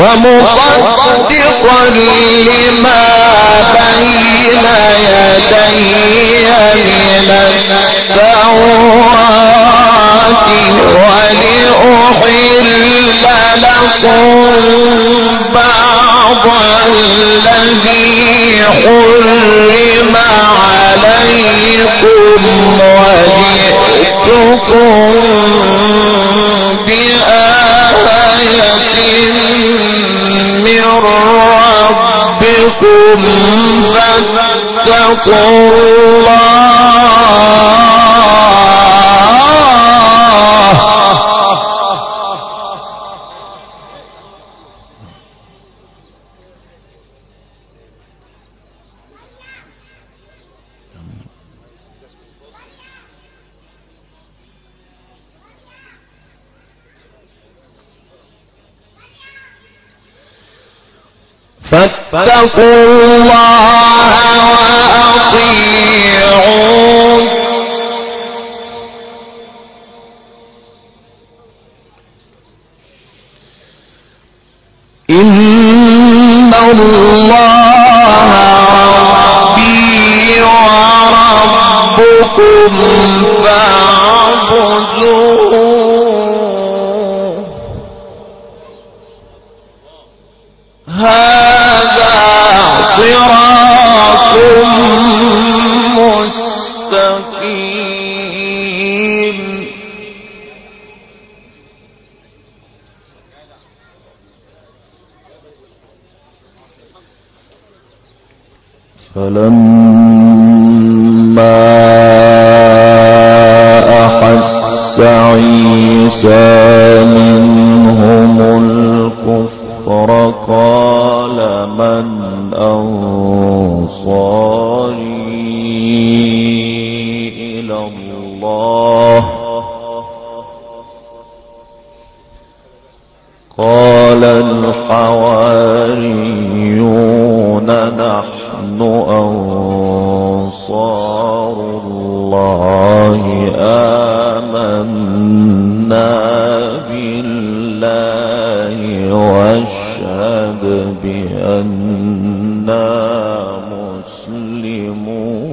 ومصدقا لما بين يدي من التوراة ولأحل لكم بعض الذي حرم عليكم وجئتكم فاتقوا الله فاتقوا الله وأطيعون. إن الله ربي وربكم فلما أحس عيسى منهم الكفر قال من أنصاري إلى الله؟ قال الحواريون نحن أنصار الله. آمنا بالله واشهد بأننا مسلمون.